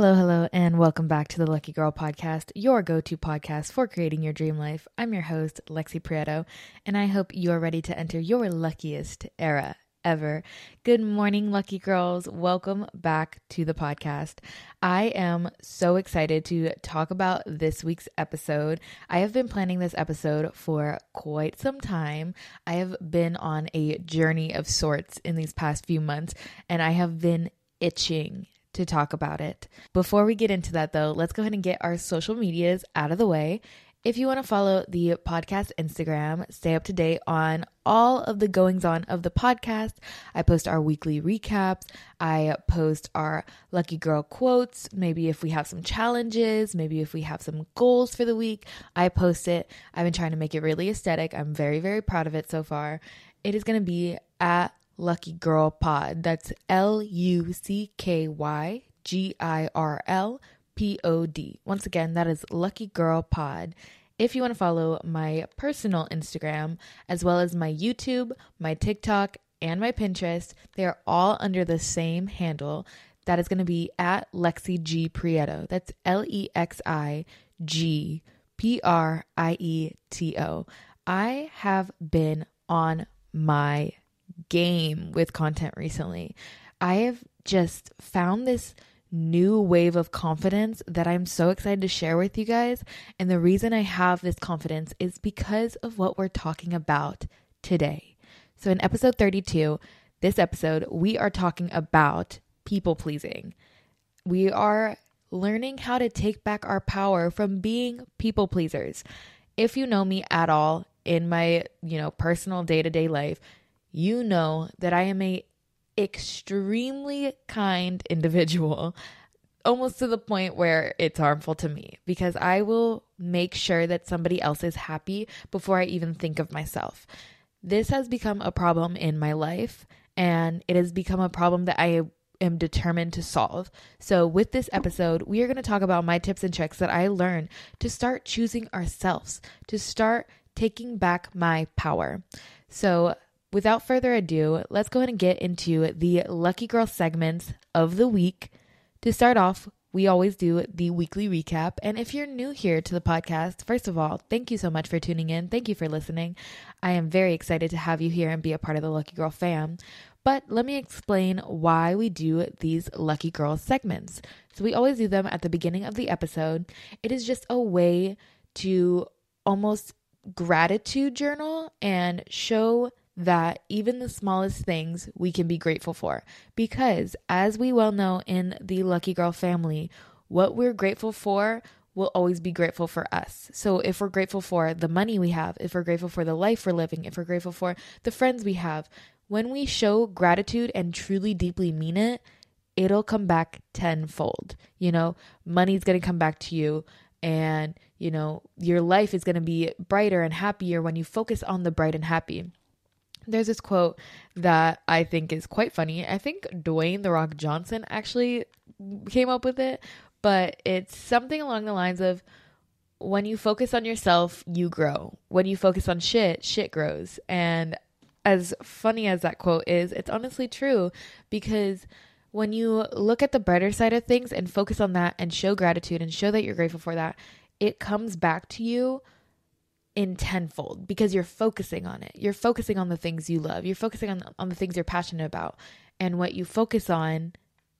hello, hello, and welcome back to the Lucky Girl Podcast, your go to podcast for creating your dream life. I'm your host, Lexi Prieto, and I hope you are ready to enter your luckiest era ever. Good morning, lucky girls. Welcome back to the podcast. I am so excited to talk about this week's episode. I have been planning this episode for quite some time. I have been on a journey of sorts in these past few months, and I have been itching to talk about it. Before we get into that, though, let's go ahead and get our social medias out of the way. If you want to follow the podcast Instagram, stay up to date on all of the goings on of the podcast. I post our weekly recaps. I post our lucky girl quotes. Maybe if we have some challenges, maybe if we have some goals for the week, I post it. I've been trying to make it really aesthetic. I'm very, very proud of it so far. It is going to be at Lucky Girl Pod. That's L U C K Y G I R L P O D. Once again, that is Lucky Girl Pod. If you want to follow my personal Instagram, as well as my YouTube, my TikTok, and my Pinterest, they are all under the same handle. That is going to be at Lexi G Prieto. That's L E X I G P R I E T O. I have been on my game with content recently. I have just found this new wave of confidence that I'm so excited to share with you guys. And the reason I have this confidence is because of what we're talking about today. So, in episode 32, this episode, we are talking about people pleasing. We are learning how to take back our power from being people pleasers. If you know me at all in my, you know, personal day-to-day life, you know that I am a extremely kind individual almost to the point where it's harmful to me because I will make sure that somebody else is happy before I even think of myself. This has become a problem in my life and it has become a problem that I am determined to solve. So, with this episode, we are going to talk about my tips and tricks that I learned to start choosing ourselves, to start taking back my power. So, without further ado, let's go ahead and get into the Lucky Girl segments of the week. To start off, we always do the weekly recap. And if you're new here to the podcast, first of all, thank you so much for tuning in. Thank you for listening. I am very excited to have you here and be a part of the Lucky Girl fam. But let me explain why we do these Lucky Girl segments. So we always do them at the beginning of the episode. It is just a way to almost gratitude journal and show that even the smallest things we can be grateful for. Because, as we well know in the Lucky Girl family, what we're grateful for will always be grateful for us. So, if we're grateful for the money we have, if we're grateful for the life we're living, if we're grateful for the friends we have, when we show gratitude and truly deeply mean it, it'll come back tenfold. You know, money's going to come back to you and you know your life is going to be brighter and happier when you focus on the bright and happy there's this quote that I think is quite funny. I think Dwayne The Rock Johnson actually came up with it, but it's something along the lines of when you focus on yourself, you grow. When you focus on shit, shit grows. And as funny as that quote is, it's honestly true because when you look at the brighter side of things and focus on that and show gratitude and show that you're grateful for that, it comes back to you in tenfold because you're focusing on it. You're focusing on the things you love. You're focusing on on the things you're passionate about. And what you focus on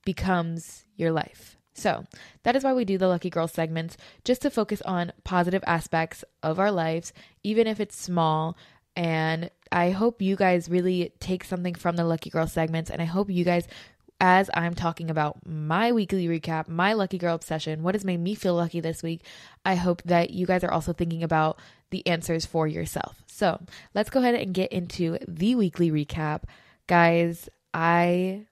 becomes your life. So, that is why we do the Lucky Girl segments just to focus on positive aspects of our lives, even if it's small. And I hope you guys really take something from the Lucky Girl segments. And I hope you guys as I'm talking about my weekly recap, my lucky girl obsession, what has made me feel lucky this week, I hope that you guys are also thinking about the answers for yourself. So let's go ahead and get into the weekly recap. Guys, I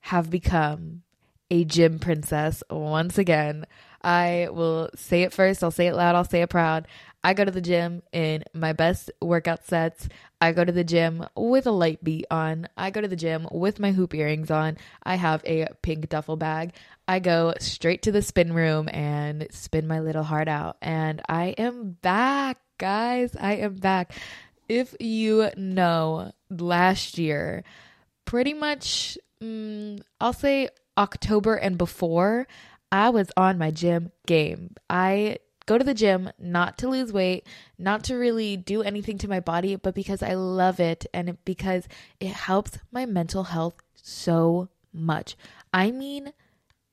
have become a gym princess once again. I will say it first, I'll say it loud, I'll say it proud. I go to the gym in my best workout sets. I go to the gym with a light beat on. I go to the gym with my hoop earrings on. I have a pink duffel bag. I go straight to the spin room and spin my little heart out. And I am back, guys. I am back. If you know, last year, pretty much, mm, I'll say October and before, I was on my gym game. I go to the gym not to lose weight, not to really do anything to my body, but because I love it and because it helps my mental health so much. I mean,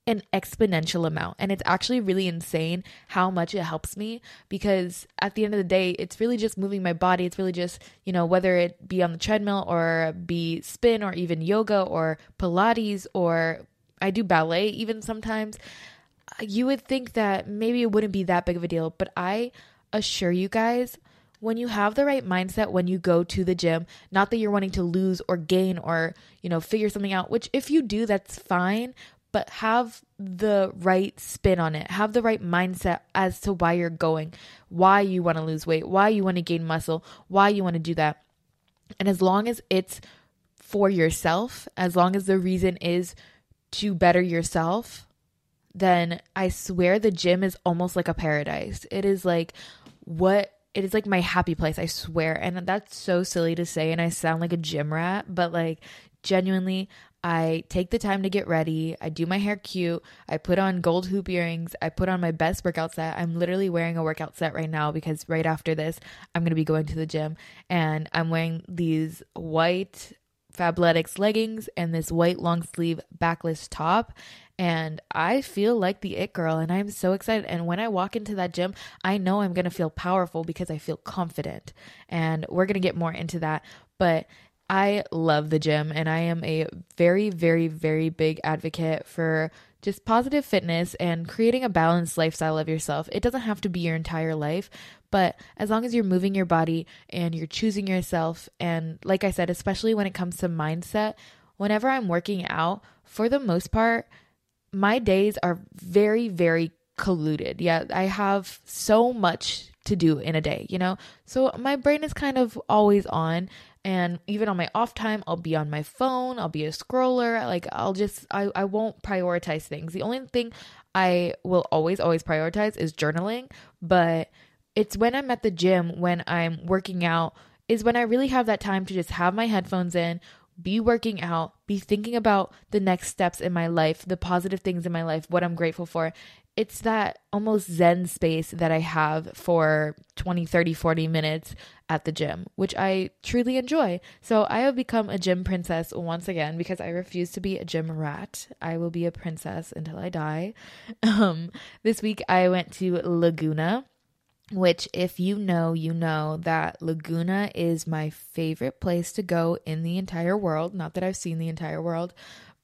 an exponential amount. And it's actually really insane how much it helps me because at the end of the day, it's really just moving my body. It's really just, you know, whether it be on the treadmill or be spin or even yoga or Pilates or I do ballet even sometimes. You would think that maybe it wouldn't be that big of a deal, but I assure you guys, when you have the right mindset when you go to the gym, not that you're wanting to lose or gain or, you know, figure something out, which if you do, that's fine, but have the right spin on it. Have the right mindset as to why you're going, why you want to lose weight, why you want to gain muscle, why you want to do that. And as long as it's for yourself, as long as the reason is to better yourself, then I swear the gym is almost like a paradise. It is like what it is like my happy place, I swear. And that's so silly to say and I sound like a gym rat, but like genuinely I take the time to get ready. I do my hair cute. I put on gold hoop earrings. I put on my best workout set. I'm literally wearing a workout set right now because right after this, I'm going to be going to the gym and I'm wearing these white Fabletics leggings and this white long sleeve backless top. And I feel like the it girl and I'm so excited. And when I walk into that gym, I know I'm going to feel powerful because I feel confident. And we're going to get more into that. But I love the gym and I am a very, very, very big advocate for just positive fitness and creating a balanced lifestyle of yourself. It doesn't have to be your entire life, but as long as you're moving your body and you're choosing yourself, and like I said, especially when it comes to mindset, whenever I'm working out, for the most part, my days are very, very colluded. Yeah, I have so much to do in a day, you know? So my brain is kind of always on and even on my off time i'll be on my phone i'll be a scroller like i'll just i, I won't prioritize things the only thing i will always always prioritize is journaling but it's when i'm at the gym when i'm working out is when i really have that time to just have my headphones in be working out, be thinking about the next steps in my life, the positive things in my life, what I'm grateful for it's that almost zen space that I have for 20, 30, 40 minutes at the gym, which I truly enjoy. So I have become a gym princess once again because I refuse to be a gym rat. I will be a princess until I die. Um, this week I went to Laguna, which, if you know, you know that Laguna is my favorite place to go in the entire world. Not that I've seen the entire world,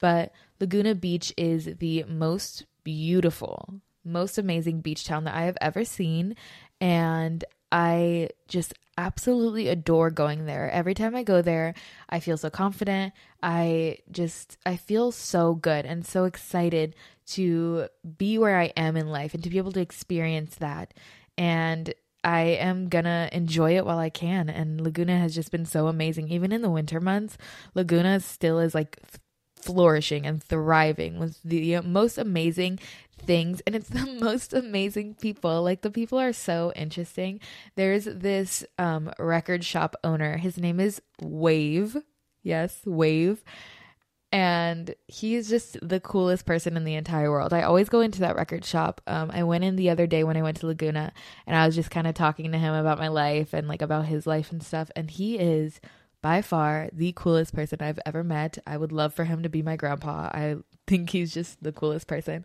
but Laguna Beach is the most beautiful, most amazing beach town that I have ever seen. And I just absolutely adore going there. Every time I go there, I feel so confident. I just I feel so good and so excited to be where I am in life and to be able to experience that. And I am gonna enjoy it while I can. And Laguna has just been so amazing. Even in the winter months, Laguna still is like flourishing and thriving with the most amazing things and it's the most amazing people like the people are so interesting there's this um record shop owner his name is wave yes wave and he's just the coolest person in the entire world. I always go into that record shop. Um, I went in the other day when I went to Laguna, and I was just kind of talking to him about my life and like about his life and stuff. And he is by far the coolest person I've ever met. I would love for him to be my grandpa. I think he's just the coolest person.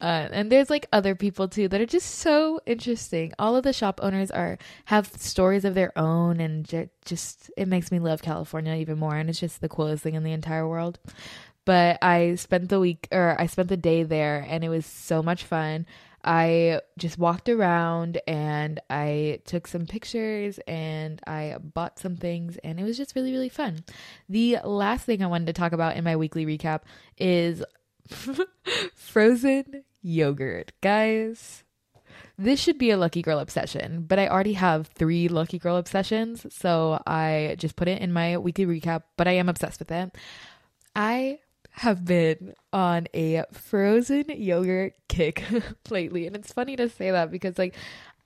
Uh, and there's like other people too that are just so interesting. All of the shop owners are have stories of their own, and just it makes me love California even more. And it's just the coolest thing in the entire world. But I spent the week or I spent the day there, and it was so much fun. I just walked around and I took some pictures and I bought some things and it was just really, really fun. The last thing I wanted to talk about in my weekly recap is frozen yogurt. Guys, this should be a lucky girl obsession, but I already have three lucky girl obsessions. So I just put it in my weekly recap, but I am obsessed with it. I have been on a frozen yogurt kick lately and it's funny to say that because like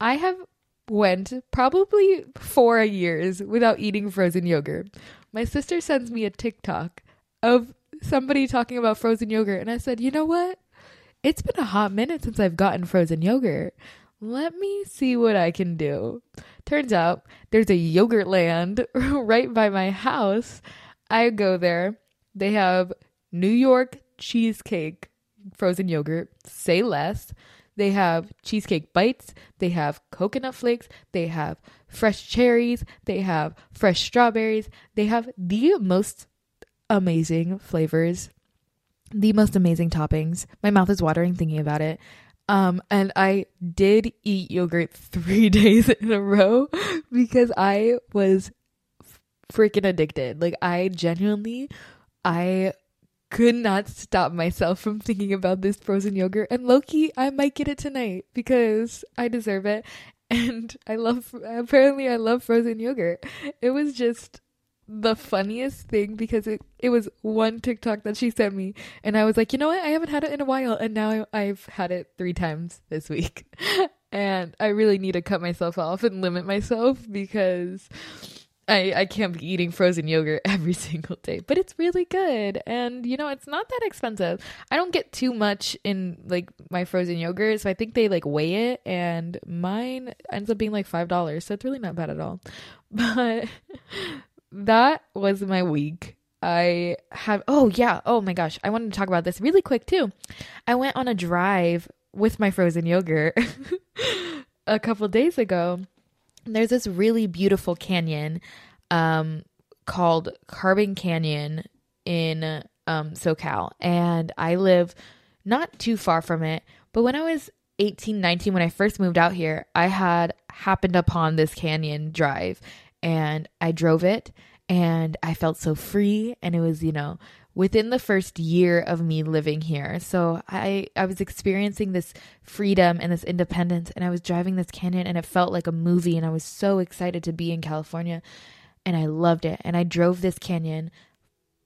I have went probably 4 years without eating frozen yogurt. My sister sends me a TikTok of somebody talking about frozen yogurt and I said, "You know what? it's been a hot minute since I've gotten frozen yogurt. Let me see what I can do. Turns out there's a Yogurtland right by my house. I go there. They have New York cheesecake frozen yogurt, say less. They have cheesecake bites, they have coconut flakes, they have fresh cherries, they have fresh strawberries, they have the most amazing flavors, the most amazing toppings. My mouth is watering thinking about it. Um, and I did eat yogurt three days in a row because I was freaking addicted. Like, I genuinely, I could not stop myself from thinking about this frozen yogurt. And Loki, I might get it tonight because I deserve it. And I love, apparently, I love frozen yogurt. It was just the funniest thing because it, it was one TikTok that she sent me. And I was like, you know what? I haven't had it in a while. And now I've had it three times this week. and I really need to cut myself off and limit myself because I, I can't be eating frozen yogurt every single day, but it's really good. And, you know, it's not that expensive. I don't get too much in like my frozen yogurt. So I think they like weigh it, and mine ends up being like $5. So it's really not bad at all. But that was my week. I have, oh, yeah. Oh my gosh. I wanted to talk about this really quick too. I went on a drive with my frozen yogurt a couple days ago there's this really beautiful canyon um, called Carbon Canyon in um, SoCal. And I live not too far from it. But when I was 18, 19, when I first moved out here, I had happened upon this canyon drive and I drove it and I felt so free. And it was, you know, within the first year of me living here. So I I was experiencing this freedom and this independence and I was driving this canyon and it felt like a movie and I was so excited to be in California and I loved it. And I drove this canyon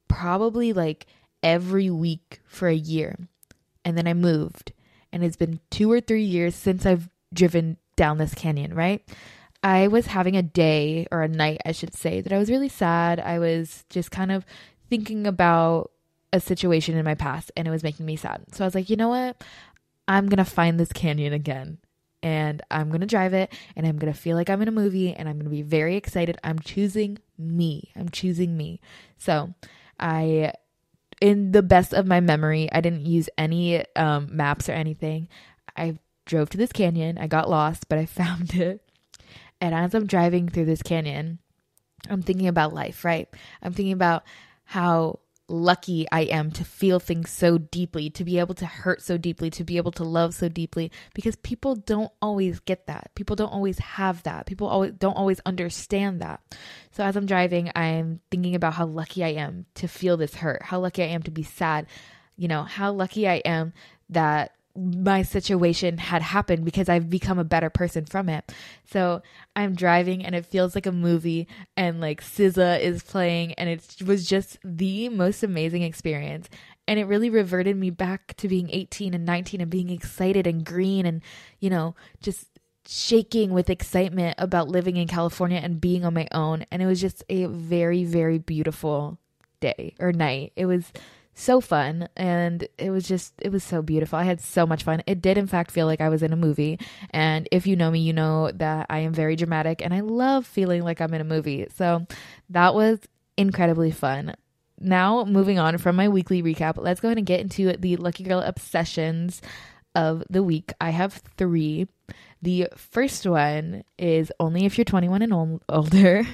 probably like every week for a year. And then I moved. And it's been 2 or 3 years since I've driven down this canyon, right? I was having a day or a night, I should say, that I was really sad. I was just kind of thinking about a situation in my past and it was making me sad. So I was like, you know what? I'm going to find this canyon again and I'm going to drive it and I'm going to feel like I'm in a movie and I'm going to be very excited. I'm choosing me. I'm choosing me. So I, in the best of my memory, I didn't use any um, maps or anything. I drove to this canyon. I got lost, but I found it. And as I'm driving through this canyon, I'm thinking about life, right? I'm thinking about how lucky I am to feel things so deeply, to be able to hurt so deeply, to be able to love so deeply because people don't always get that. People don't always have that. People always don't always understand that. So as I'm driving, I'm thinking about how lucky I am to feel this hurt, how lucky I am to be sad, you know, how lucky I am that my situation had happened because I've become a better person from it. So I'm driving and it feels like a movie and like SZA is playing and it was just the most amazing experience. And it really reverted me back to being 18 and 19 and being excited and green and, you know, just shaking with excitement about living in California and being on my own. And it was just a very, very beautiful day or night. It was so fun and it was just it was so beautiful. I had so much fun. It did in fact feel like I was in a movie. And if you know me, you know that I am very dramatic and I love feeling like I'm in a movie. So that was incredibly fun. Now, moving on from my weekly recap, let's go ahead and get into the Lucky Girl obsessions of the week. I have 3. The first one is only if you're 21 and older,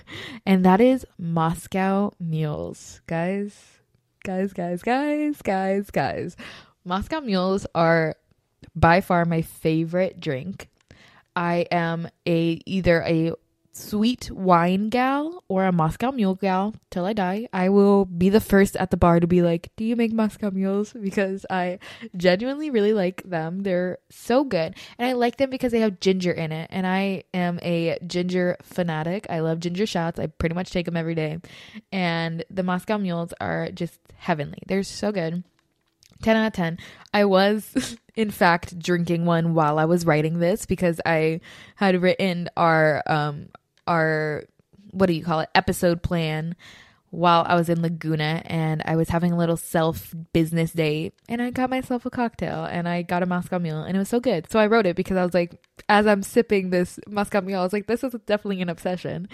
and that is Moscow mules. Guys, guys, guys, guys, guys, guys. Moscow mules are by far my favorite drink. I am a either a sweet wine gal or a Moscow mule gal till I die. I will be the first at the bar to be like, "Do you make Moscow mules?" because I genuinely really like them. They're so good. And I like them because they have ginger in it. And I am a ginger fanatic. I love ginger shots. I pretty much take them every day. And the Moscow mules are just heavenly. They're so good. 10 out of 10. I was, in fact, drinking one while I was writing this because I had written our um, our what do you call it episode plan while I was in Laguna and I was having a little self business day and I got myself a cocktail and I got a Moscow Mule and it was so good. So I wrote it because I was like, as I'm sipping this Moscow Mule, I was like, this is definitely an obsession.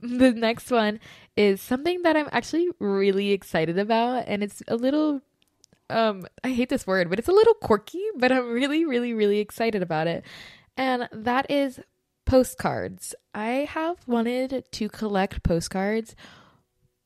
The next one is something that I'm actually really excited about and it's a little um I hate this word, but it's a little quirky, but I'm really really really excited about it. And that is postcards. I have wanted to collect postcards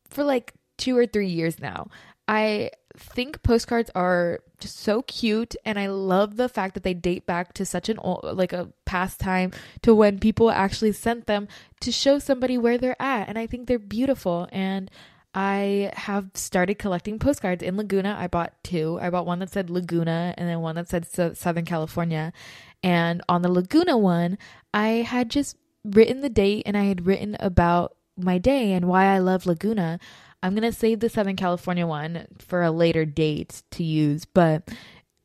for like two or three years now. I think postcards are just so cute and I love the fact that they date back to such an old like a past time to when people actually sent them to show somebody where they're at and I think they're beautiful and I have started collecting postcards in Laguna. I bought two. I bought one that said Laguna and then one that said Southern California. And on the Laguna one, I had just written the date and I had written about my day and why I love Laguna. I'm going to save the Southern California one for a later date to use, but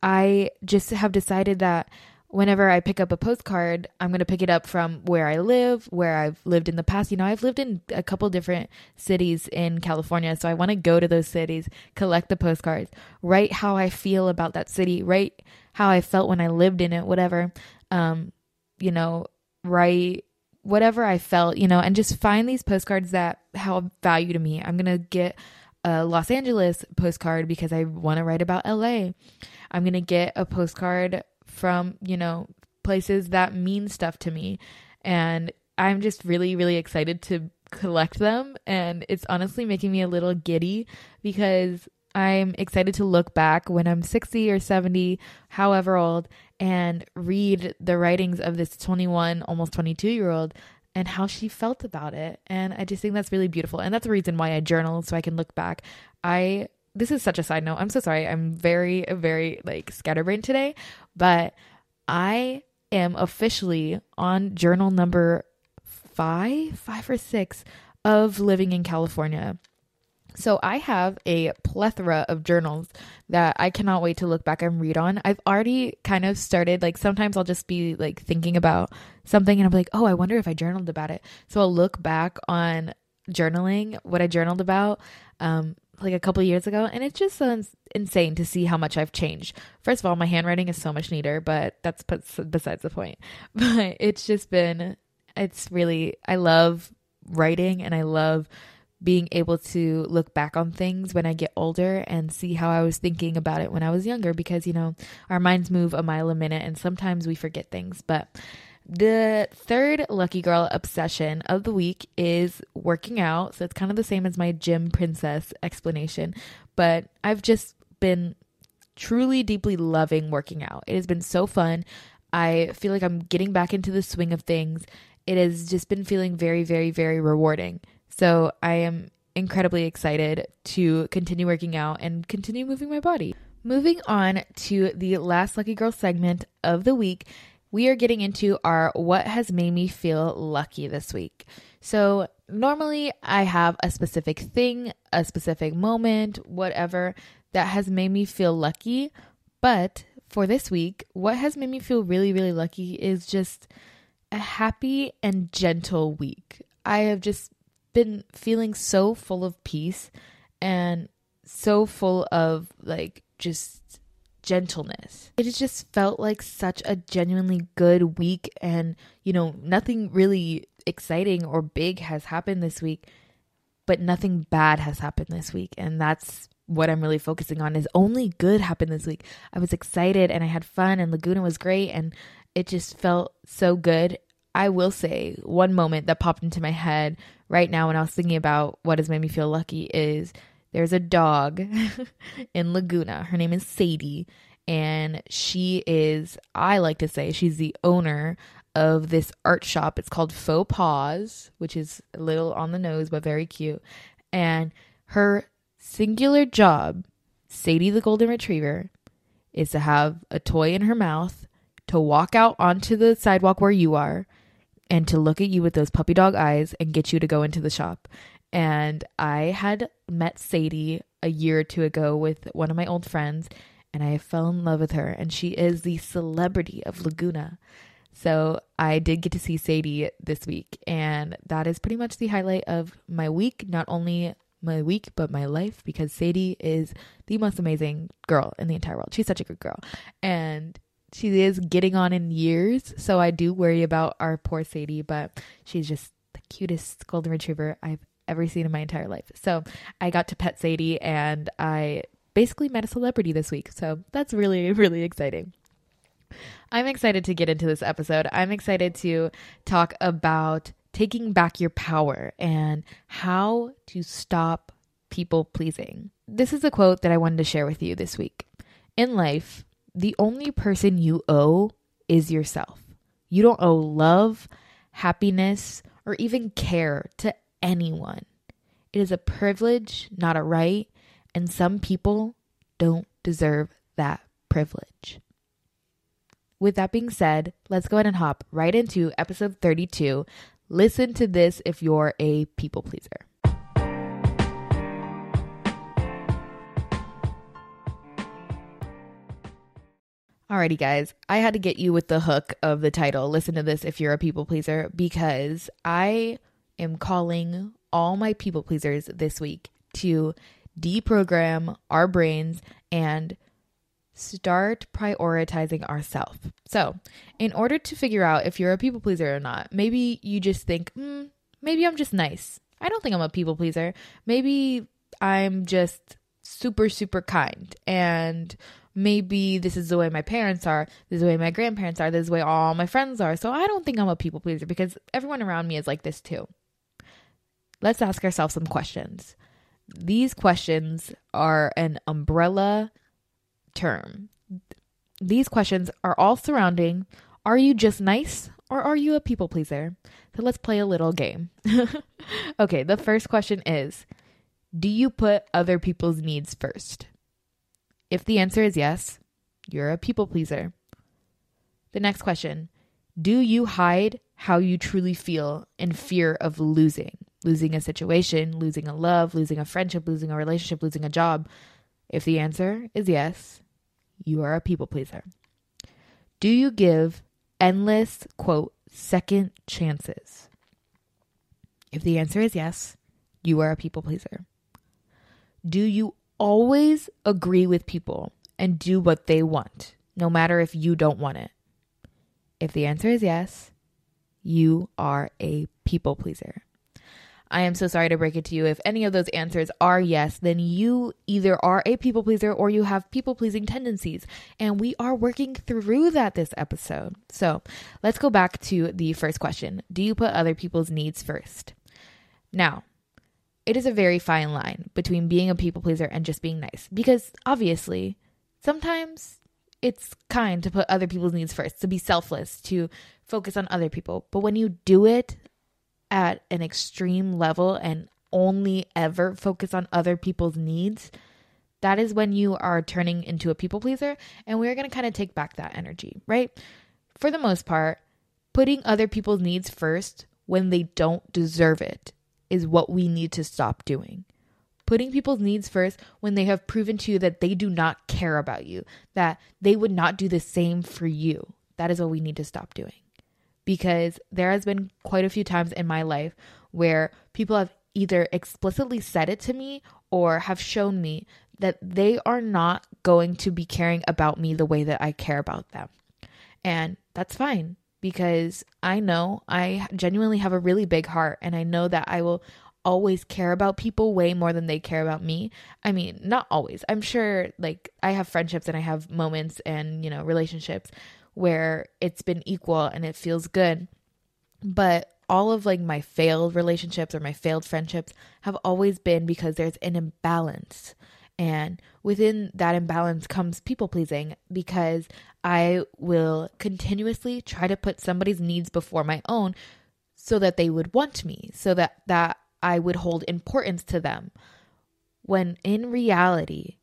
I just have decided that whenever I pick up a postcard, I'm going to pick it up from where I live, where I've lived in the past. You know, I've lived in a couple different cities in California, so I want to go to those cities, collect the postcards, write how I feel about that city, write how I felt when I lived in it, whatever. Um, you know, write whatever I felt, you know, and just find these postcards that have value to me. I'm going to get a Los Angeles postcard because I want to write about LA. I'm going to get a postcard from, you know, places that mean stuff to me. And I'm just really, really excited to collect them. And it's honestly making me a little giddy because I'm excited to look back when I'm 60 or 70, however old, and read the writings of this 21, almost 22 year old and how she felt about it. And I just think that's really beautiful. And that's the reason why I journal so I can look back. I this is such a side note. I'm so sorry. I'm very, very like scatterbrained today, but I am officially on journal number five, five or six of living in California. So I have a plethora of journals that I cannot wait to look back and read on. I've already kind of started like sometimes I'll just be like thinking about something and I'm like, "Oh, I wonder if I journaled about it." So I'll look back on journaling, what I journaled about um like a couple years ago, and it's just so insane to see how much I've changed. First of all, my handwriting is so much neater, but that's besides the point. But it's just been it's really I love writing and I love being able to look back on things when I get older and see how I was thinking about it when I was younger because, you know, our minds move a mile a minute and sometimes we forget things. But the third lucky girl obsession of the week is working out. So it's kind of the same as my gym princess explanation, but I've just been truly deeply loving working out. It has been so fun. I feel like I'm getting back into the swing of things. It has just been feeling very, very, very rewarding. So I am incredibly excited to continue working out and continue moving my body. Moving on to the last Lucky Girl segment of the week, we are getting into our What Has Made Me Feel Lucky this week. So, normally I have a specific thing, a specific moment, whatever that has made me feel lucky. But for this week, what has made me feel really, really lucky is just a happy and gentle week. I have just been feeling so full of peace and so full of like just gentleness. It just felt like such a genuinely good week and you know, nothing really exciting or big has happened this week, but nothing bad has happened this week and that's what I'm really focusing on is only good happened this week. I was excited and I had fun and Laguna was great and it just felt so good. I will say one moment that popped into my head right now when I was thinking about what has made me feel lucky is there's a dog in Laguna. Her name is Sadie, and she is, I like to say, she's the owner of this art shop. It's called Faux Paws, which is a little on the nose but very cute. And her singular job, Sadie the Golden Retriever, is to have a toy in her mouth, to walk out onto the sidewalk where you are, and to look at you with those puppy dog eyes and get you to go into the shop. And I had met Sadie a year or two ago with one of my old friends, and I fell in love with her. And she is the celebrity of Laguna. So I did get to see Sadie this week, and that is pretty much the highlight of my week. Not only my week, but my life because Sadie is the most amazing girl in the entire world. She's such a good girl. And she is getting on in years. So I do worry about our poor Sadie, but she's just the cutest golden retriever I've ever seen in my entire life. So I got to pet Sadie and I basically met a celebrity this week. So that's really, really exciting. I'm excited to get into this episode. I'm excited to talk about taking back your power and how to stop people pleasing. This is a quote that I wanted to share with you this week. In life, the only person you owe is yourself. You don't owe love, happiness, or even care to anyone. It is a privilege, not a right, and some people don't deserve that privilege. With that being said, let's go ahead and hop right into episode 32 Listen to this if you're a people pleaser. Alrighty, guys, I had to get you with the hook of the title. Listen to this if you're a people pleaser, because I am calling all my people pleasers this week to deprogram our brains and start prioritizing ourselves. So, in order to figure out if you're a people pleaser or not, maybe you just think, mm, maybe I'm just nice. I don't think I'm a people pleaser. Maybe I'm just super, super kind. And maybe this is the way my parents are, this is the way my grandparents are, this is the way all my friends are. So I don't think I'm a people pleaser because everyone around me is like this too. Let's ask ourselves some questions. These questions are an umbrella term. These questions are all surrounding are you just nice or are you a people pleaser? So let's play a little game. okay, the first question is Do you put other people's needs first? If the answer is yes, you're a people pleaser. The next question Do you hide how you truly feel in fear of losing? Losing a situation, losing a love, losing a friendship, losing a relationship, losing a job? If the answer is yes, you are a people pleaser. Do you give endless, quote, second chances? If the answer is yes, you are a people pleaser. Do you always agree with people and do what they want, no matter if you don't want it? If the answer is yes, you are a people pleaser. I am so sorry to break it to you. If any of those answers are yes, then you either are a people pleaser or you have people pleasing tendencies. And we are working through that this episode. So let's go back to the first question Do you put other people's needs first? Now, it is a very fine line between being a people pleaser and just being nice because obviously, sometimes it's kind to put other people's needs first, to be selfless, to focus on other people. But when you do it at an extreme level and only ever focus on other people's needs, that is when you are turning into a people pleaser. And we're going to kind of take back that energy, right? For the most part, putting other people's needs first when they don't deserve it is what we need to stop doing. Putting people's needs first when they have proven to you that they do not care about you, that they would not do the same for you. That is what we need to stop doing because there has been quite a few times in my life where people have either explicitly said it to me or have shown me that they are not going to be caring about me the way that I care about them. And that's fine because I know I genuinely have a really big heart and I know that I will always care about people way more than they care about me. I mean, not always. I'm sure like I have friendships and I have moments and, you know, relationships where it's been equal and it feels good. But all of like my failed relationships or my failed friendships have always been because there's an imbalance. And within that imbalance comes people pleasing because I will continuously try to put somebody's needs before my own so that they would want me, so that that I would hold importance to them. When in reality,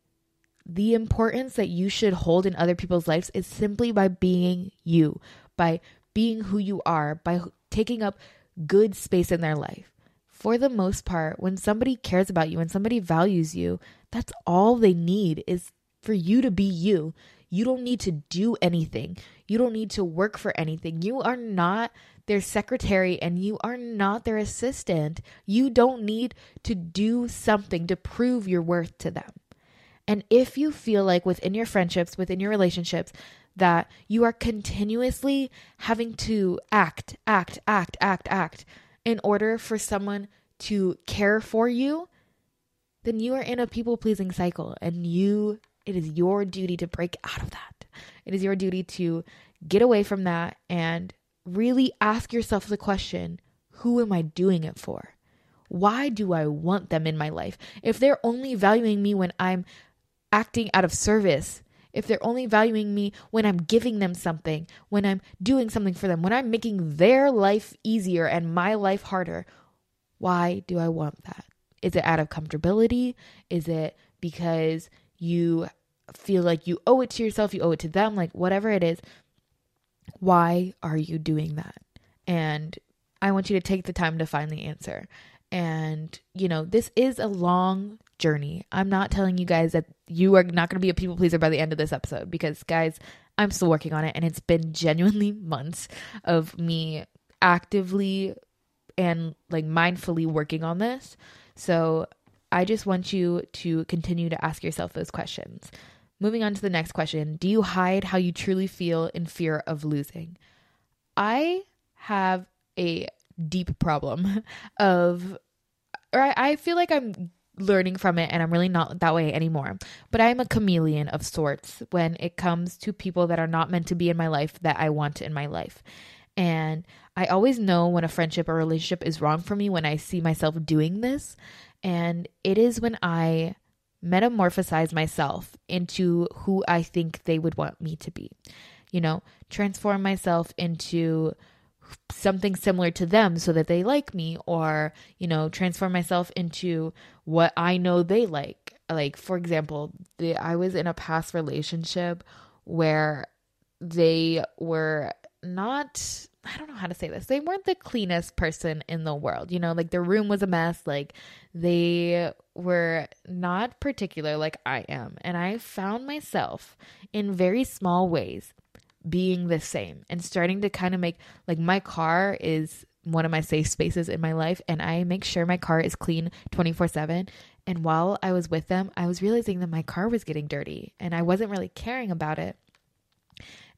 the importance that you should hold in other people's lives is simply by being you, by being who you are, by taking up good space in their life. For the most part, when somebody cares about you, when somebody values you, that's all they need is for you to be you. You don't need to do anything. You don't need to work for anything. You are not their secretary and you are not their assistant. You don't need to do something to prove your worth to them. And if you feel like within your friendships, within your relationships, that you are continuously having to act, act, act, act, act in order for someone to care for you, then you are in a people pleasing cycle and you it is your duty to break out of that. It is your duty to get away from that and really ask yourself the question, who am I doing it for? Why do I want them in my life? If they're only valuing me when I'm acting out of service, if they're only valuing me when I'm giving them something, when I'm doing something for them, when I'm making their life easier and my life harder, why do I want that? Is it out of comfortability? Is it because you feel like you owe it to yourself, you owe it to them, like whatever it is? Why are you doing that? And I want you to take the time to find the answer. And, you know, this is a long journey. I'm not telling you guys that you are not going to be a people pleaser by the end of this episode because, guys, I'm still working on it. And it's been genuinely months of me actively and like mindfully working on this. So I just want you to continue to ask yourself those questions. Moving on to the next question Do you hide how you truly feel in fear of losing? I have a deep problem of, or I, I feel like I'm learning from it and I'm really not that way anymore. But I'm a chameleon of sorts when it comes to people that are not meant to be in my life that I want in my life. And I always know when a friendship or relationship is wrong for me when I see myself doing this. And it is when I metamorphosize myself into who I think they would want me to be. You know, transform myself into something similar to them so that they like me or you know transform myself into what i know they like. Like for example the, i was in a past relationship where they were not i don't know how to say this they weren't the cleanest person in the world. You know like their room was a mess. Like they were not particular like i am. And i found myself in very small ways being the same and starting to kind of make like my car is one of my safe spaces in my life and I make sure my car is clean 24/7 and while I was with them I was realizing that my car was getting dirty and I wasn't really caring about it.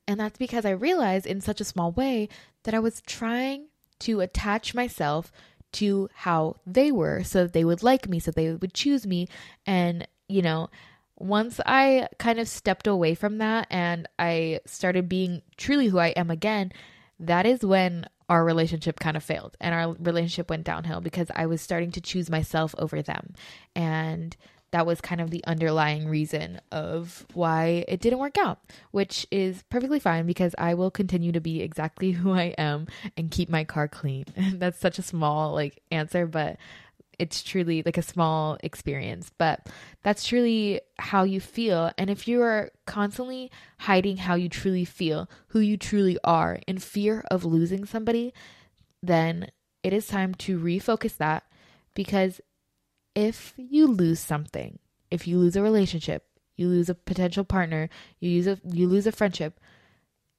And that's because I realized in such a small way that I was trying to attach myself to how they were so that they would like me so they would choose me and you know once I kind of stepped away from that and I started being truly who I am again, that is when our relationship kind of failed and our relationship went downhill because I was starting to choose myself over them. And that was kind of the underlying reason of why it didn't work out, which is perfectly fine because I will continue to be exactly who I am and keep my car clean. That's such a small like answer, but it's truly like a small experience, but that's truly how you feel. And if you are constantly hiding how you truly feel, who you truly are, in fear of losing somebody, then it is time to refocus that because if you lose something, if you lose a relationship, you lose a potential partner, you use a you lose a friendship,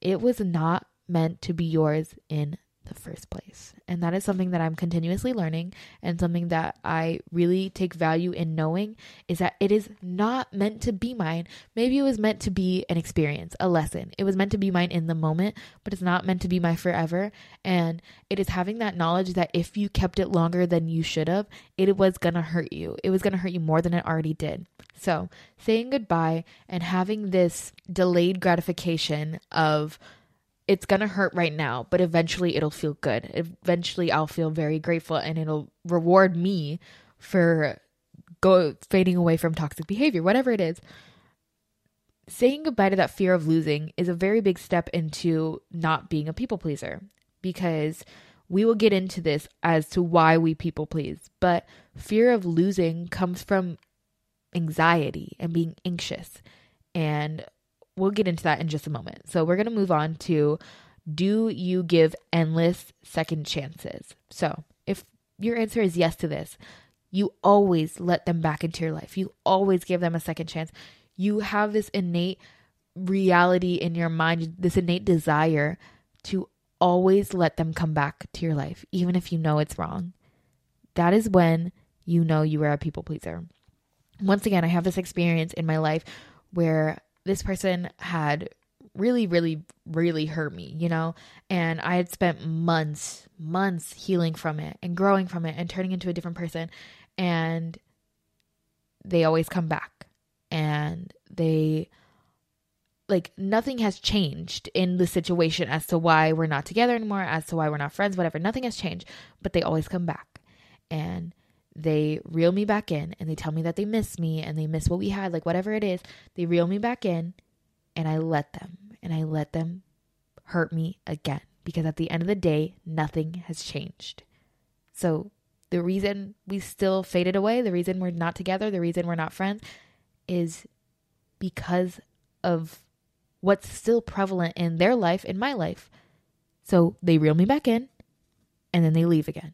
it was not meant to be yours in the first place. And that is something that I'm continuously learning and something that I really take value in knowing is that it is not meant to be mine. Maybe it was meant to be an experience, a lesson. It was meant to be mine in the moment, but it's not meant to be my forever. And it is having that knowledge that if you kept it longer than you should have, it was going to hurt you. It was going to hurt you more than it already did. So, saying goodbye and having this delayed gratification of it's to hurt right now, but eventually it'll feel good. Eventually I'll feel very grateful and it'll reward me for go fading away from toxic behavior, whatever it is. Saying goodbye to that fear of losing is a very big step into not being a people pleaser because we will get into this as to why we people please, but fear of losing comes from anxiety and being anxious. And we'll get into that in just a moment. So we're going to move on to do you give endless second chances? So if your answer is yes to this, you always let them back into your life. You always give them a second chance. You have this innate reality in your mind, this innate desire to always let them come back to your life, even if you know it's wrong. That is when you know you are a people pleaser. Once again, I have this experience in my life where this person had really, really, really hurt me, you know? And I had spent months, months healing from it and growing from it and turning into a different person. And they always come back and they like nothing has changed in the situation as to why we're not together anymore, as to why we're not friends, whatever. Nothing has changed, but they always come back and they reel me back in and they tell me that they miss me and they miss what we had, like whatever it is. They reel me back in and I let them and I let them hurt me again because at the end of the day, nothing has changed. So the reason we still faded away, the reason we're not together, the reason we're not friends is because of what's still prevalent in their life, in my life. So they reel me back in and then they leave again.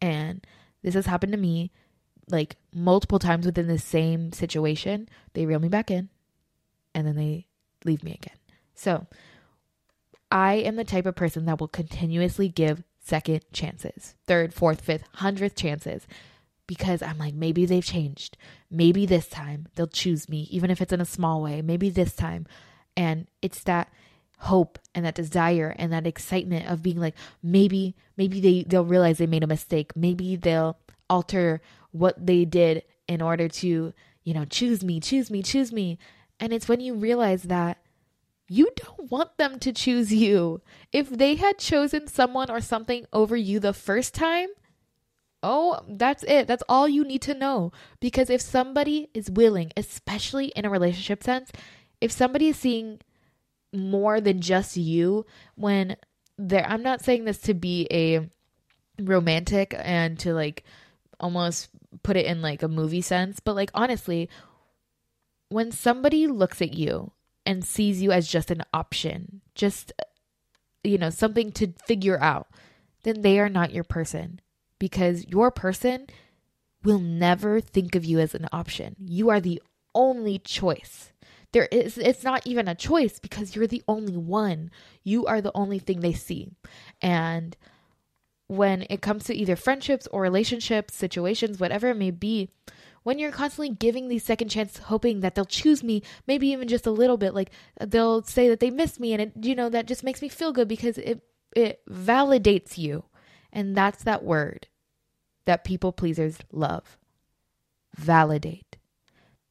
And this has happened to me like multiple times within the same situation. They reel me back in and then they leave me again. So I am the type of person that will continuously give second chances, third, fourth, fifth, hundredth chances because I'm like, maybe they've changed. Maybe this time they'll choose me, even if it's in a small way. Maybe this time and it's that hope and that desire and that excitement of being like maybe maybe they they'll realize they made a mistake maybe they'll alter what they did in order to you know choose me choose me choose me and it's when you realize that you don't want them to choose you if they had chosen someone or something over you the first time Oh, that's it. That's all you need to know. Because if somebody is willing, especially in a relationship sense, if somebody is seeing more than just you when they're I'm not saying this to be a romantic and to like almost put it in like a movie sense, but like honestly, when somebody looks at you and sees you as just an option, just you know, something to figure out, then they are not your person because your person will never think of you as an option. You are the only choice there is it's not even a choice because you're the only one. You are the only thing they see. And when it comes to either friendships or relationships situations whatever it may be when you're constantly giving these second chances hoping that they'll choose me maybe even just a little bit like they'll say that they miss me and it you know that just makes me feel good because it it validates you. And that's that word that people pleasers love. Validate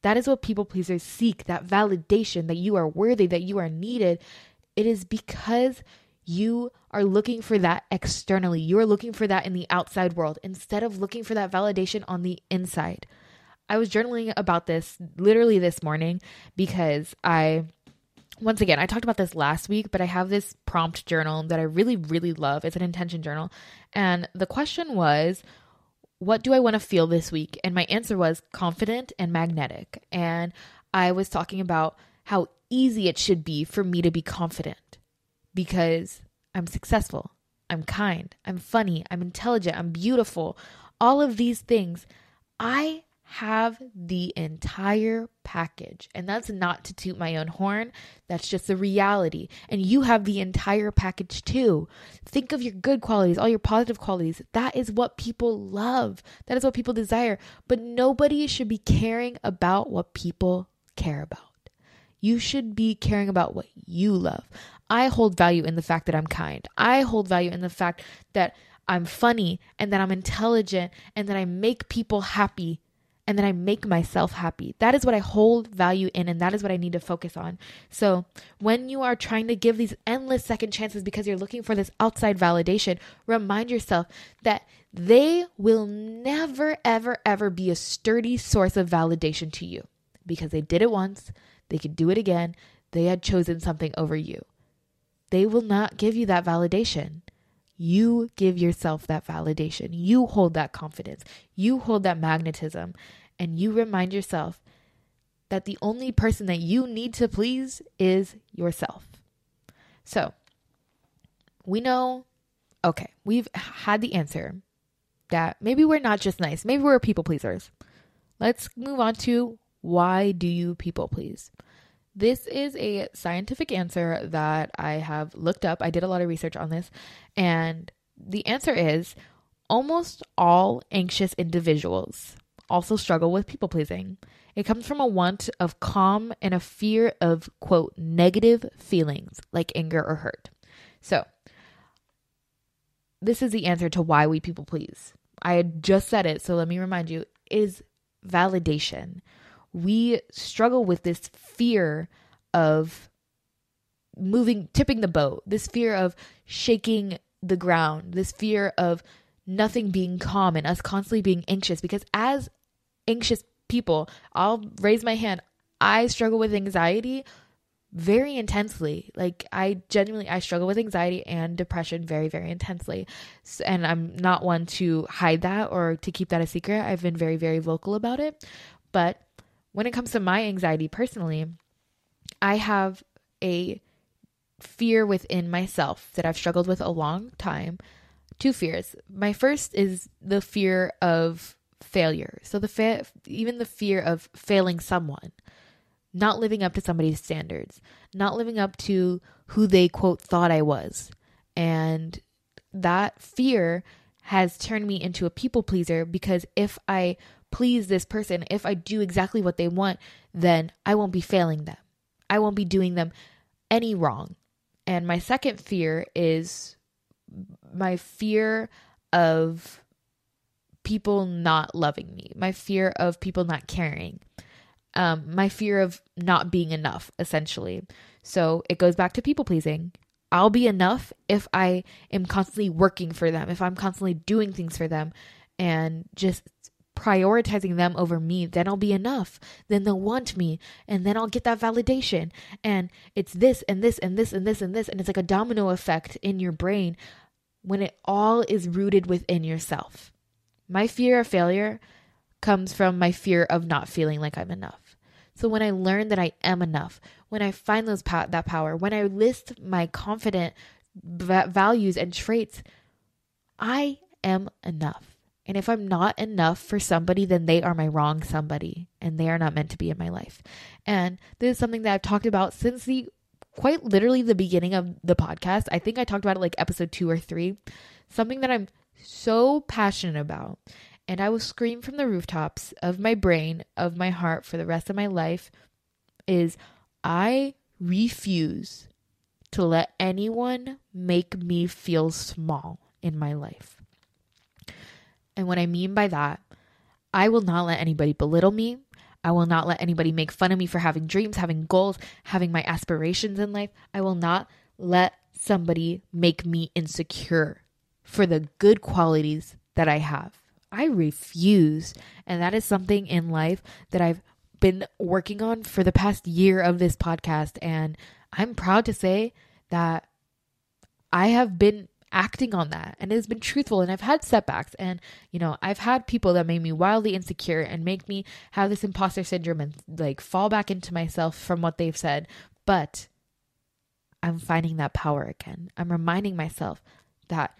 that is what people pleasers seek that validation that you are worthy, that you are needed. It is because you are looking for that externally. You are looking for that in the outside world instead of looking for that validation on the inside. I was journaling about this literally this morning because I, once again, I talked about this last week, but I have this prompt journal that I really, really love. It's an intention journal. And the question was, what do I want to feel this week? And my answer was confident and magnetic. And I was talking about how easy it should be for me to be confident because I'm successful, I'm kind, I'm funny, I'm intelligent, I'm beautiful. All of these things. I have the entire package. And that's not to toot my own horn, that's just the reality. And you have the entire package too. Think of your good qualities, all your positive qualities. That is what people love, that is what people desire. But nobody should be caring about what people care about. You should be caring about what you love. I hold value in the fact that I'm kind. I hold value in the fact that I'm funny and that I'm intelligent and that I make people happy and then I make myself happy. That is what I hold value in, and that is what I need to focus on. So, when you are trying to give these endless second chances because you're looking for this outside validation, remind yourself that they will never, ever, ever be a sturdy source of validation to you because they did it once, they could do it again, they had chosen something over you. They will not give you that validation. You give yourself that validation. You hold that confidence. You hold that magnetism. And you remind yourself that the only person that you need to please is yourself. So we know, okay, we've had the answer that maybe we're not just nice, maybe we're people pleasers. Let's move on to why do you people please? This is a scientific answer that I have looked up. I did a lot of research on this, and the answer is almost all anxious individuals also struggle with people pleasing. It comes from a want of calm and a fear of, quote, negative feelings like anger or hurt. So, this is the answer to why we people please. I had just said it, so let me remind you is validation. We struggle with this fear of moving, tipping the boat, this fear of shaking the ground, this fear of nothing being calm and us constantly being anxious. Because as anxious people, I'll raise my hand. I struggle with anxiety very intensely. Like I genuinely I struggle with anxiety and depression very very intensely. And I'm not one to hide that or to keep that a secret. I've been very very vocal about it. But when it comes to my anxiety personally, I have a fear within myself that I've struggled with a long time. Two fears. My first is the fear of failure. So the fa- even the fear of failing someone, not living up to somebody's standards, not living up to who they quote thought I was. And that fear has turned me into a people pleaser because if I please this person, if I do exactly what they want, then I won't be failing them. I won't be doing them any wrong. And my second fear is my fear of people not loving me, my fear of people not caring, um, my fear of not being enough, essentially. So it goes back to people pleasing. I'll be enough if I am constantly working for them, if I'm constantly doing things for them and just prioritizing them over me, then I'll be enough. Then they'll want me and then I'll get that validation. And it's this and this and this and this and this. And it's like a domino effect in your brain when it all is rooted within yourself. My fear of failure comes from my fear of not feeling like I'm enough. So when I learn that I am enough, when I find those that power, when I list my confident v- values and traits, I am enough. And if I'm not enough for somebody, then they are my wrong somebody and they are not meant to be in my life. And this is something that I've talked about since the quite literally the beginning of the podcast. I think I talked about it like episode two or three. Something that I'm so passionate about. And I will scream from the rooftops of my brain, of my heart for the rest of my life is I refuse to let anyone make me feel small in my life. And what I mean by that, I will not let anybody belittle me. I will not let anybody make fun of me for having dreams, having goals, having my aspirations in life. I will not let somebody make me insecure for the good qualities that I have. I refuse. And that is something in life that I've been working on for the past year of this podcast. And I'm proud to say that I have been acting on that and it has been truthful and I've had setbacks and you know I've had people that made me wildly insecure and make me have this imposter syndrome and like fall back into myself from what they've said but I'm finding that power again. I'm reminding myself that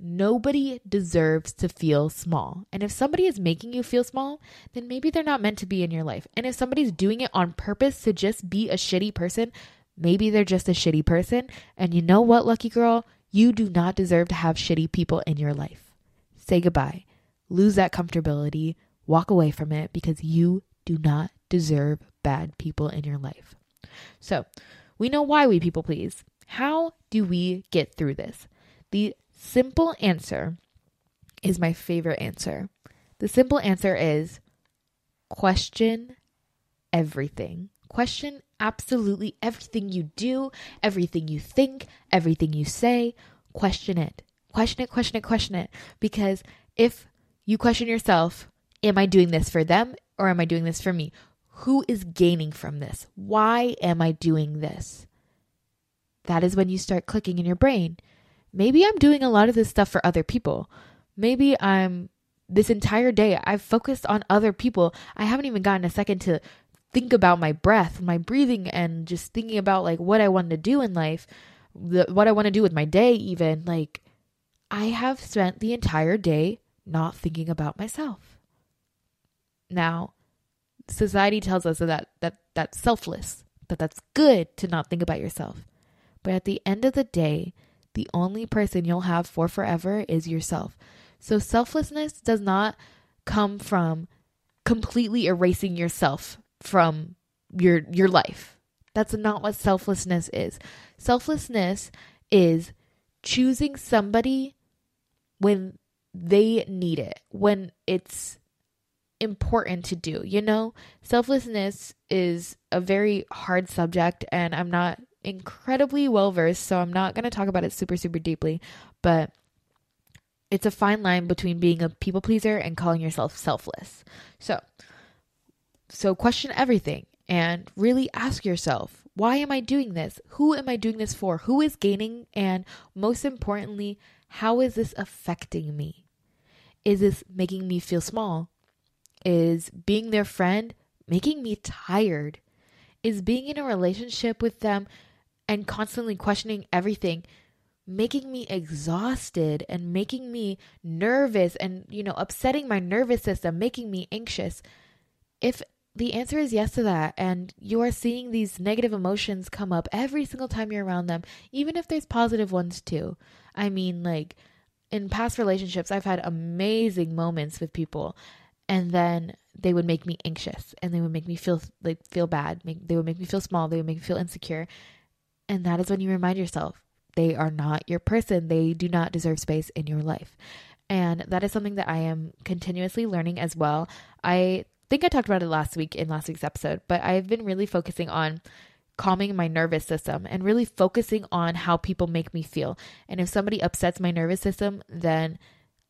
Nobody deserves to feel small. And if somebody is making you feel small, then maybe they're not meant to be in your life. And if somebody's doing it on purpose to just be a shitty person, maybe they're just a shitty person. And you know what, lucky girl? You do not deserve to have shitty people in your life. Say goodbye. Lose that comfortability. Walk away from it because you do not deserve bad people in your life. So, we know why we people please. How do we get through this? The simple answer is my favorite answer. The simple answer is question everything. Question absolutely everything you do, everything you think, everything you say. Question it. Question it, question it, question it. Because if you question yourself, am I doing this for them or am I doing this for me? Who is gaining from this? Why am I doing this? That is when you start clicking in your brain maybe I'm doing a lot of this stuff for other people. Maybe I'm this entire day I've focused on other people. I haven't even gotten a second to think about my breath, my breathing and just thinking about like what I want to do in life, the, what I want to do with my day even like I have spent the entire day not thinking about myself. Now, society tells us that that that's selfless that that's good to not think about yourself. But at the end of the day, the only person you'll have for forever is yourself. So selflessness does not come from completely erasing yourself from your your life. That's not what selflessness is. Selflessness is choosing somebody when they need it, when it's important to do. You know, selflessness is a very hard subject, and I'm not incredibly well versed, so I'm not going to talk about it super, super deeply, but it's a fine line between being a people pleaser and calling yourself selfless. So, so question everything and really ask yourself, why am I doing this? Who am I doing this for? Who is gaining? And most importantly, how is this affecting me? Is this making me feel small? Is being their friend making me tired? Is being in a relationship with them and constantly questioning everything making me exhausted and making me nervous and you know upsetting my nervous system making me anxious if the answer is yes to that and you are seeing these negative emotions come up every single time you're around them even if there's positive ones too i mean like in past relationships i've had amazing moments with people and then they would make me anxious and they would make me feel like feel bad make, they would make me feel small they would make me feel insecure and that is when you remind yourself they are not your person. They do not deserve space in your life. And that is something that I am continuously learning as well. I think I talked about it last week in last week's episode, but I've been really focusing on calming my nervous system and really focusing on how people make me feel. And if somebody upsets my nervous system, then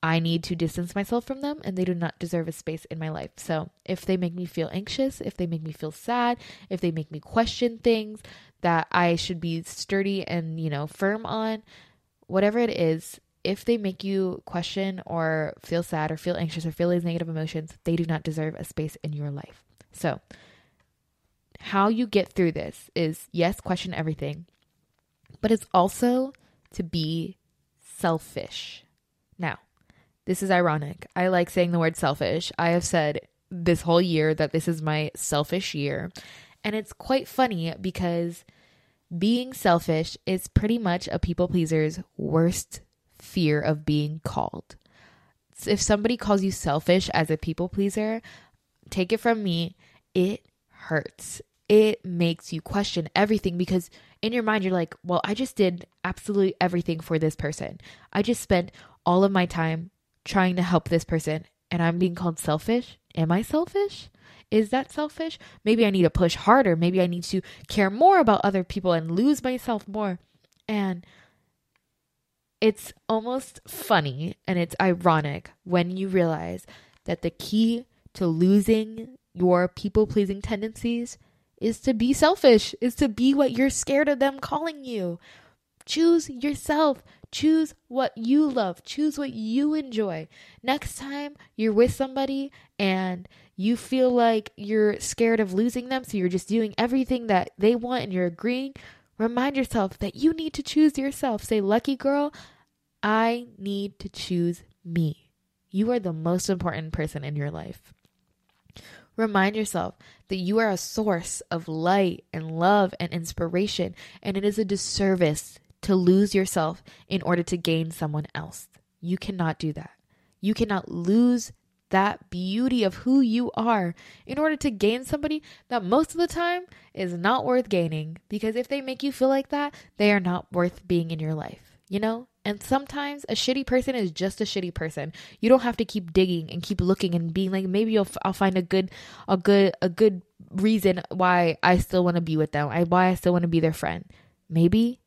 I need to distance myself from them and they do not deserve a space in my life. So, if they make me feel anxious, if they make me feel sad, if they make me question things that I should be sturdy and, you know, firm on, whatever it is, if they make you question or feel sad or feel anxious or feel these negative emotions, they do not deserve a space in your life. So, how you get through this is yes, question everything, but it's also to be selfish. Now, this is ironic. I like saying the word selfish. I have said this whole year that this is my selfish year. And it's quite funny because being selfish is pretty much a people pleaser's worst fear of being called. If somebody calls you selfish as a people pleaser, take it from me, it hurts. It makes you question everything because in your mind, you're like, well, I just did absolutely everything for this person. I just spent all of my time trying to help this person and I'm being called selfish? Am I selfish? Is that selfish? Maybe I need to push harder. Maybe I need to care more about other people and lose myself more. And it's almost funny and it's ironic when you realize that the key to losing your people pleasing tendencies is to be selfish, is to be what you're scared of them calling you. Choose yourself. Choose what you love. Choose what you enjoy. Next time you're with somebody and you feel like you're scared of losing them, so you're just doing everything that they want and you're agreeing, remind yourself that you need to choose yourself. Say, Lucky girl, I need to choose me. You are the most important person in your life. Remind yourself that you are a source of light and love and inspiration, and it is a disservice to lose yourself in order to gain someone else. You cannot do that. You cannot lose that beauty of who you are in order to gain somebody that most of the time is not worth gaining. Because if they make you feel like that, they are not worth being in your life, you know? And sometimes a shitty person is just a shitty person. You don't have to keep digging and keep looking and being like, maybe I'll, I'll find a good, a good, a good reason why I still want to be with them. I, why I still want to be their friend. Maybe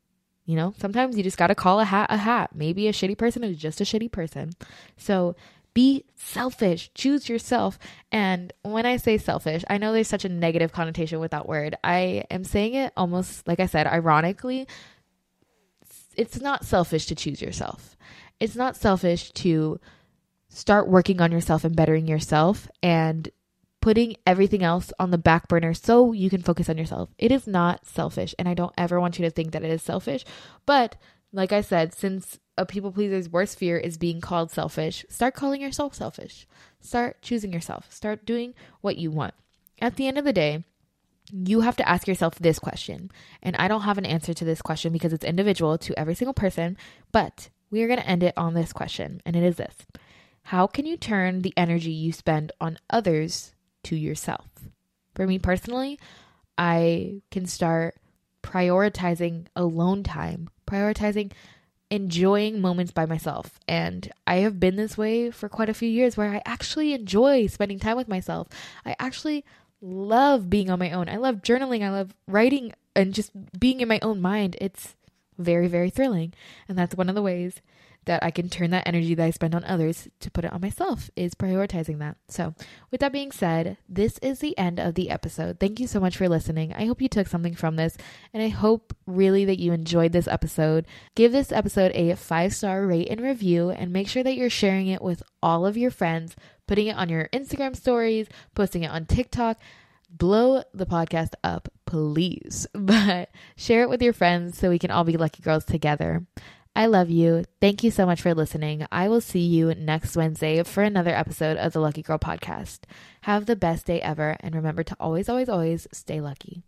you know, sometimes you just got to call a hat a hat. Maybe a shitty person is just a shitty person. So be selfish, choose yourself. And when I say selfish, I know there's such a negative connotation with that word. I am saying it almost, like I said, ironically. It's not selfish to choose yourself. It's not selfish to start working on yourself and bettering yourself and putting everything else on the back burner so you can focus on yourself. It is not selfish, and I don't ever want you to think that it is selfish. But like I said, since a people pleaser's worst fear is being called selfish, start calling yourself selfish. Start choosing yourself. Start doing what you want. At the end of the day, you have to ask yourself this question. And I don't have an answer to this question because it's individual to every single person, but we are going to end it on this question. And it is this How can you turn the energy you spend on others to yourself? For me personally, I can start prioritizing alone time, prioritizing enjoying moments by myself. And I have been this way for quite a few years where I actually enjoy spending time with myself. I actually love being on my own. I love journaling. I love writing and just being in my own mind. It's very, very thrilling. And that's one of the ways that I can turn that energy that I spend on others to put it on myself is prioritizing that. So, with that being said, this is the end of the episode. Thank you so much for listening. I hope you took something from this, and I hope really that you enjoyed this episode. Give this episode a five star rate and review, and make sure that you're sharing it with all of your friends, putting it on your Instagram stories, posting it on TikTok blow the podcast up, please. But share it with your friends so we can all be lucky girls together. I love you. Thank you so much for listening. I will see you next Wednesday for another episode of the Lucky Girl Podcast. Have the best day ever, and remember to always, always, always stay lucky.